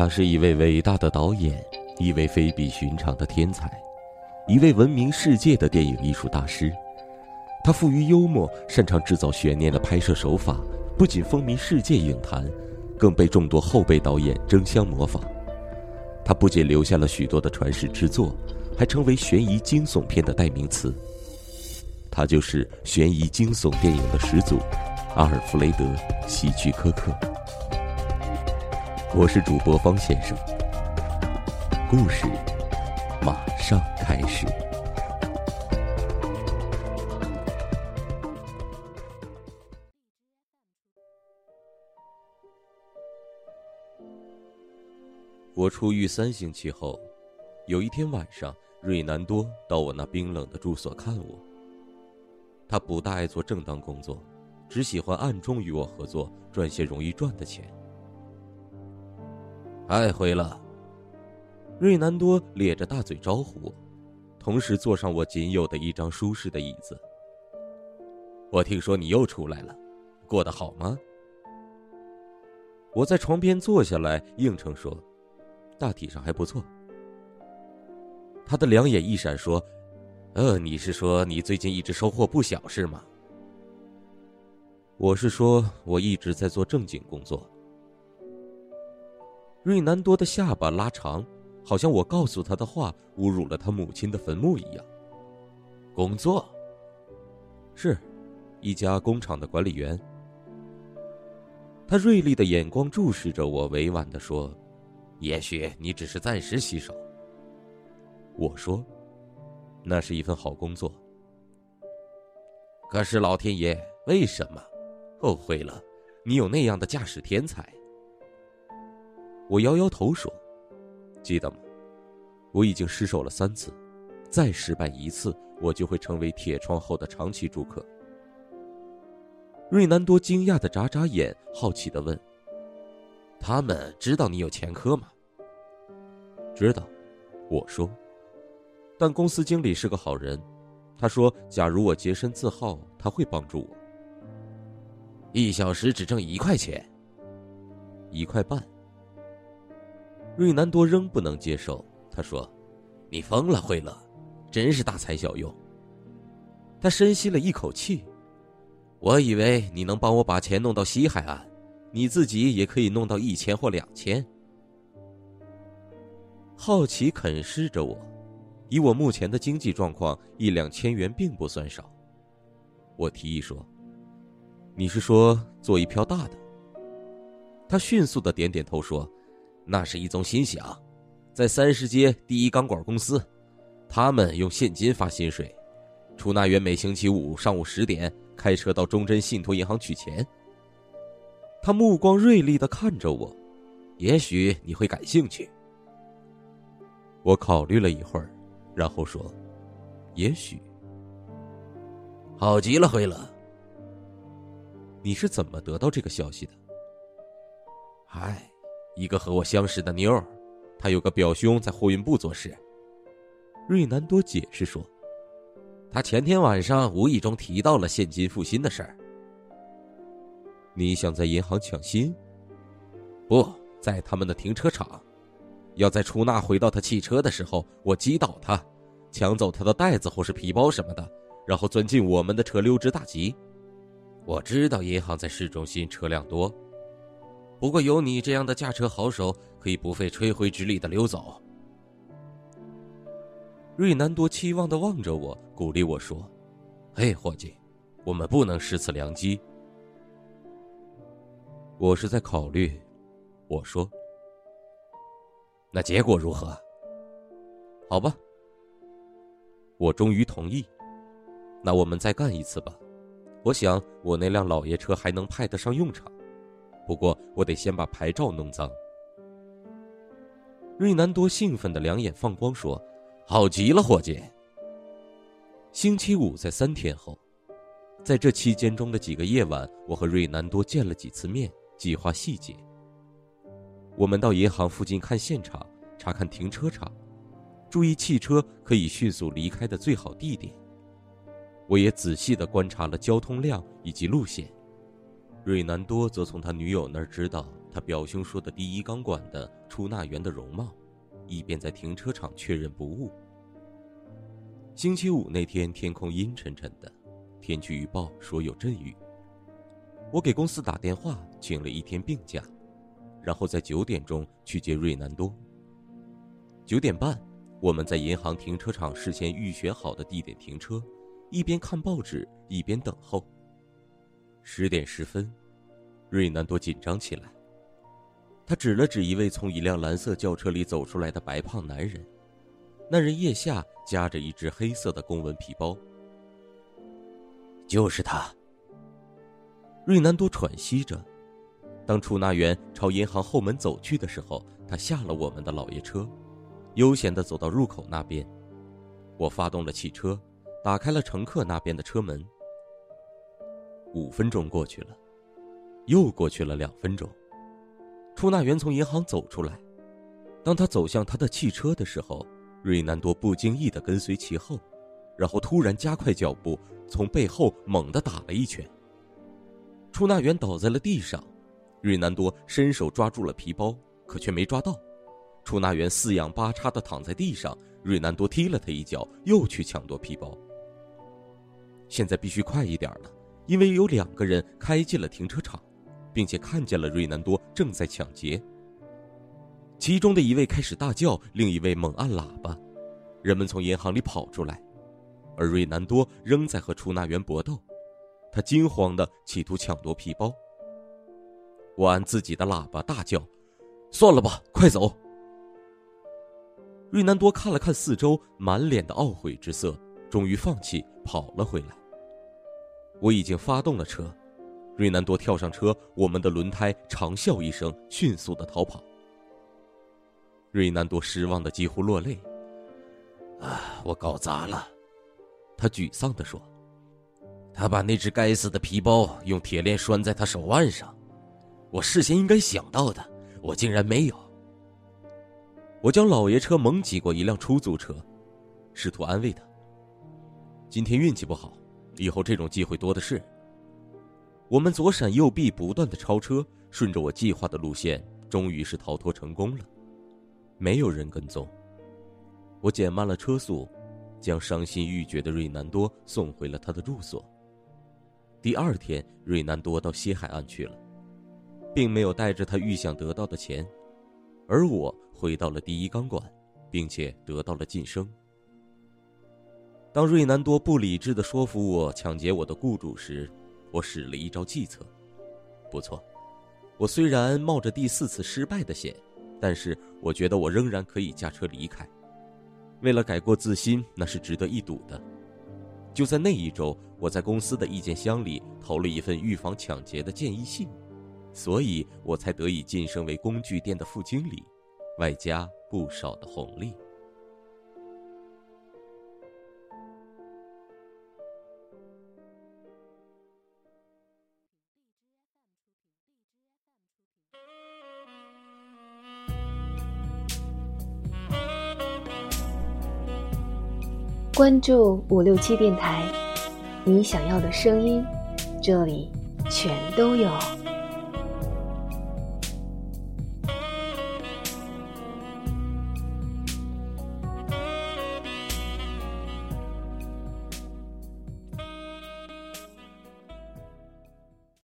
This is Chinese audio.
他是一位伟大的导演，一位非比寻常的天才，一位闻名世界的电影艺术大师。他富于幽默，擅长制造悬念的拍摄手法，不仅风靡世界影坛，更被众多后辈导演争相模仿。他不仅留下了许多的传世之作，还成为悬疑惊悚片的代名词。他就是悬疑惊悚电影的始祖，阿尔弗雷德·希区柯克。我是主播方先生，故事马上开始。我出狱三星期后，有一天晚上，瑞南多到我那冰冷的住所看我。他不大爱做正当工作，只喜欢暗中与我合作，赚些容易赚的钱。哎，回了。瑞南多咧着大嘴招呼我，同时坐上我仅有的一张舒适的椅子。我听说你又出来了，过得好吗？我在床边坐下来，应承说。大体上还不错。他的两眼一闪，说：“呃，你是说你最近一直收获不小，是吗？”我是说，我一直在做正经工作。瑞南多的下巴拉长，好像我告诉他的话侮辱了他母亲的坟墓一样。工作，是，一家工厂的管理员。他锐利的眼光注视着我，委婉的说。也许你只是暂时洗手。我说，那是一份好工作。可是老天爷，为什么？后悔了，你有那样的驾驶天才。我摇摇头说：“记得吗？我已经失手了三次，再失败一次，我就会成为铁窗后的长期住客。”瑞南多惊讶的眨眨眼，好奇的问。他们知道你有前科吗？知道，我说。但公司经理是个好人，他说：“假如我洁身自好，他会帮助我。”一小时只挣一块钱，一块半。瑞南多仍不能接受，他说：“你疯了，惠勒，真是大材小用。”他深吸了一口气，我以为你能帮我把钱弄到西海岸。你自己也可以弄到一千或两千。好奇啃噬着我，以我目前的经济状况，一两千元并不算少。我提议说：“你是说做一票大的？”他迅速的点点头说：“那是一宗心想，在三十街第一钢管公司，他们用现金发薪水，出纳员每星期五上午十点开车到中贞信托银行取钱。”他目光锐利的看着我，也许你会感兴趣。我考虑了一会儿，然后说：“也许。”好极了，惠勒。你是怎么得到这个消息的？唉，一个和我相识的妞儿，她有个表兄在货运部做事。瑞南多解释说：“他前天晚上无意中提到了现金付薪的事儿。”你想在银行抢薪？不在他们的停车场，要在出纳回到他汽车的时候，我击倒他，抢走他的袋子或是皮包什么的，然后钻进我们的车溜之大吉。我知道银行在市中心车辆多，不过有你这样的驾车好手，可以不费吹灰之力的溜走。瑞南多期望的望着我，鼓励我说：“嘿，伙计，我们不能失此良机。”我是在考虑，我说。那结果如何？好吧，我终于同意。那我们再干一次吧。我想我那辆老爷车还能派得上用场，不过我得先把牌照弄脏。瑞南多兴奋的两眼放光，说：“好极了，伙计。”星期五在三天后，在这期间中的几个夜晚，我和瑞南多见了几次面。计划细节。我们到银行附近看现场，查看停车场，注意汽车可以迅速离开的最好地点。我也仔细的观察了交通量以及路线。瑞南多则从他女友那儿知道他表兄说的第一钢管的出纳员的容貌，以便在停车场确认不误。星期五那天，天空阴沉沉的，天气预报说有阵雨。我给公司打电话，请了一天病假，然后在九点钟去接瑞南多。九点半，我们在银行停车场事先预选好的地点停车，一边看报纸一边等候。十点十分，瑞南多紧张起来。他指了指一位从一辆蓝色轿车里走出来的白胖男人，那人腋下夹着一只黑色的公文皮包。就是他。瑞南多喘息着。当出纳员朝银行后门走去的时候，他下了我们的老爷车，悠闲地走到入口那边。我发动了汽车，打开了乘客那边的车门。五分钟过去了，又过去了两分钟。出纳员从银行走出来，当他走向他的汽车的时候，瑞南多不经意的跟随其后，然后突然加快脚步，从背后猛地打了一拳。出纳员倒在了地上，瑞南多伸手抓住了皮包，可却没抓到。出纳员四仰八叉的躺在地上，瑞南多踢了他一脚，又去抢夺皮包。现在必须快一点了，因为有两个人开进了停车场。并且看见了瑞南多正在抢劫。其中的一位开始大叫，另一位猛按喇叭，人们从银行里跑出来，而瑞南多仍在和出纳员搏斗，他惊慌的企图抢夺皮包。我按自己的喇叭大叫：“算了吧，快走！”瑞南多看了看四周，满脸的懊悔之色，终于放弃，跑了回来。我已经发动了车。瑞南多跳上车，我们的轮胎长啸一声，迅速的逃跑。瑞南多失望的几乎落泪。啊，我搞砸了，他沮丧的说。他把那只该死的皮包用铁链拴在他手腕上，我事先应该想到的，我竟然没有。我将老爷车猛挤过一辆出租车，试图安慰他。今天运气不好，以后这种机会多的是。我们左闪右避，不断的超车，顺着我计划的路线，终于是逃脱成功了。没有人跟踪。我减慢了车速，将伤心欲绝的瑞南多送回了他的住所。第二天，瑞南多到西海岸去了，并没有带着他预想得到的钱，而我回到了第一钢管，并且得到了晋升。当瑞南多不理智的说服我抢劫我的雇主时，我使了一招计策，不错。我虽然冒着第四次失败的险，但是我觉得我仍然可以驾车离开。为了改过自新，那是值得一赌的。就在那一周，我在公司的意见箱里投了一份预防抢劫的建议信，所以我才得以晋升为工具店的副经理，外加不少的红利。关注五六七电台，你想要的声音，这里全都有。